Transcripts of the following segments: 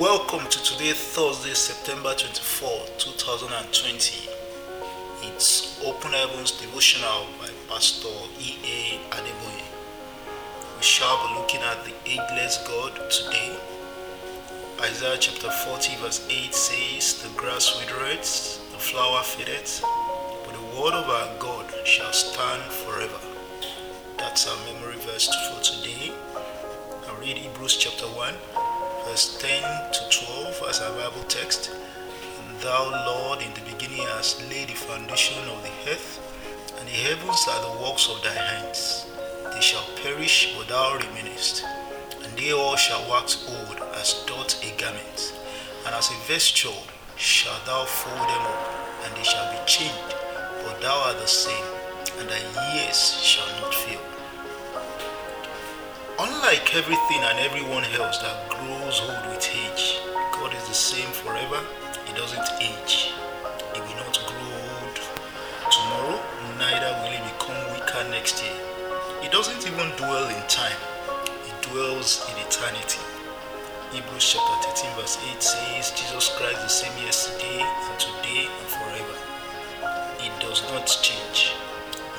Welcome to today, Thursday, September 24, 2020. It's Open Heavens Devotional by Pastor E.A. Adeboye. We shall be looking at the ageless God today. Isaiah chapter 40, verse 8 says, The grass withereth, the flower fadeth, but the word of our God shall stand forever. That's our memory verse for today. I read Hebrews chapter 1, verse 10 to 12 as our Bible text. Thou, Lord, in the beginning hast laid the foundation of the earth, and the heavens are the works of thy hands. They shall perish, but thou remainest, and they all shall wax old as doth a garment, and as a vesture shalt thou fold them up, and they shall be changed, but thou art the same, and thy years shall not. Unlike everything and everyone else that grows old with age, God is the same forever. He doesn't age. He will not grow old tomorrow, neither will he become weaker next year. He doesn't even dwell in time, he dwells in eternity. Hebrews chapter 13, verse 8 says, Jesus Christ the same yesterday and today and forever. He does not change.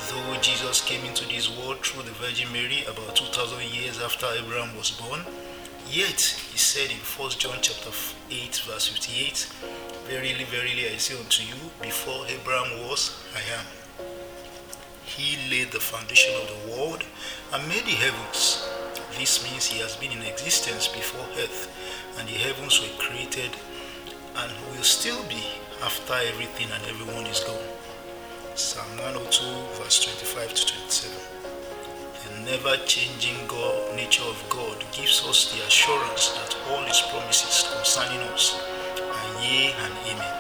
Though Jesus came into this world through the Virgin Mary about 2000 years after Abraham was born, yet he said in 1 John chapter 8 verse 58, Verily, verily I say unto you, before Abraham was, I am. He laid the foundation of the world and made the heavens. This means he has been in existence before earth, and the heavens were created and will still be after everything and everyone is gone. Psalm 102, verse 25 to 27. The never changing God, nature of God gives us the assurance that all His promises concerning us are yea and amen.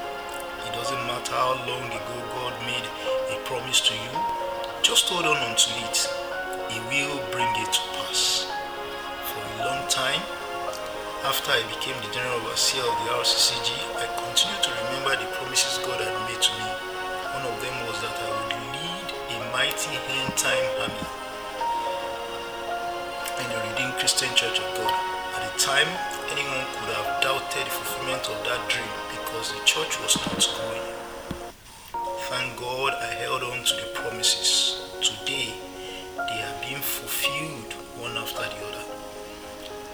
It doesn't matter how long ago God made a promise to you, just hold on unto it. He will bring it to pass. For a long time, after I became the general overseer of the RCCG, I continued to remember the promises God had made to me. One of them mighty end time army in the Redeemed Christian Church of God. At the time, anyone could have doubted the fulfillment of that dream because the church was not growing. Thank God I held on to the promises. Today, they are being fulfilled one after the other.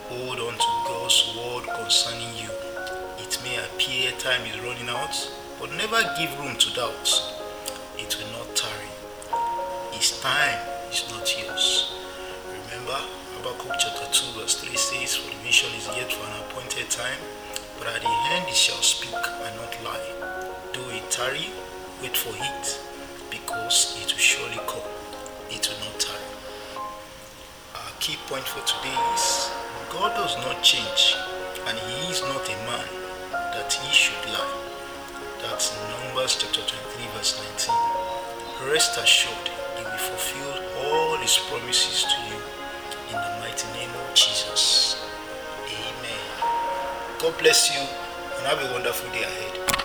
Hold on to God's word concerning you. It may appear time is running out, but never give room to doubt. It will not tarry. Time is not yours. Remember, Habakkuk chapter 2, verse 3 says, For the vision is yet for an appointed time, but at the end it shall speak and not lie. Do it tarry, wait for it, because it will surely come. It will not tarry. Our key point for today is God does not change, and He is not a man that He should lie. That's Numbers chapter 23, verse 19. Rest assured, His promises to you in the mighty name of Jesus. Amen. God bless you and have a wonderful day ahead.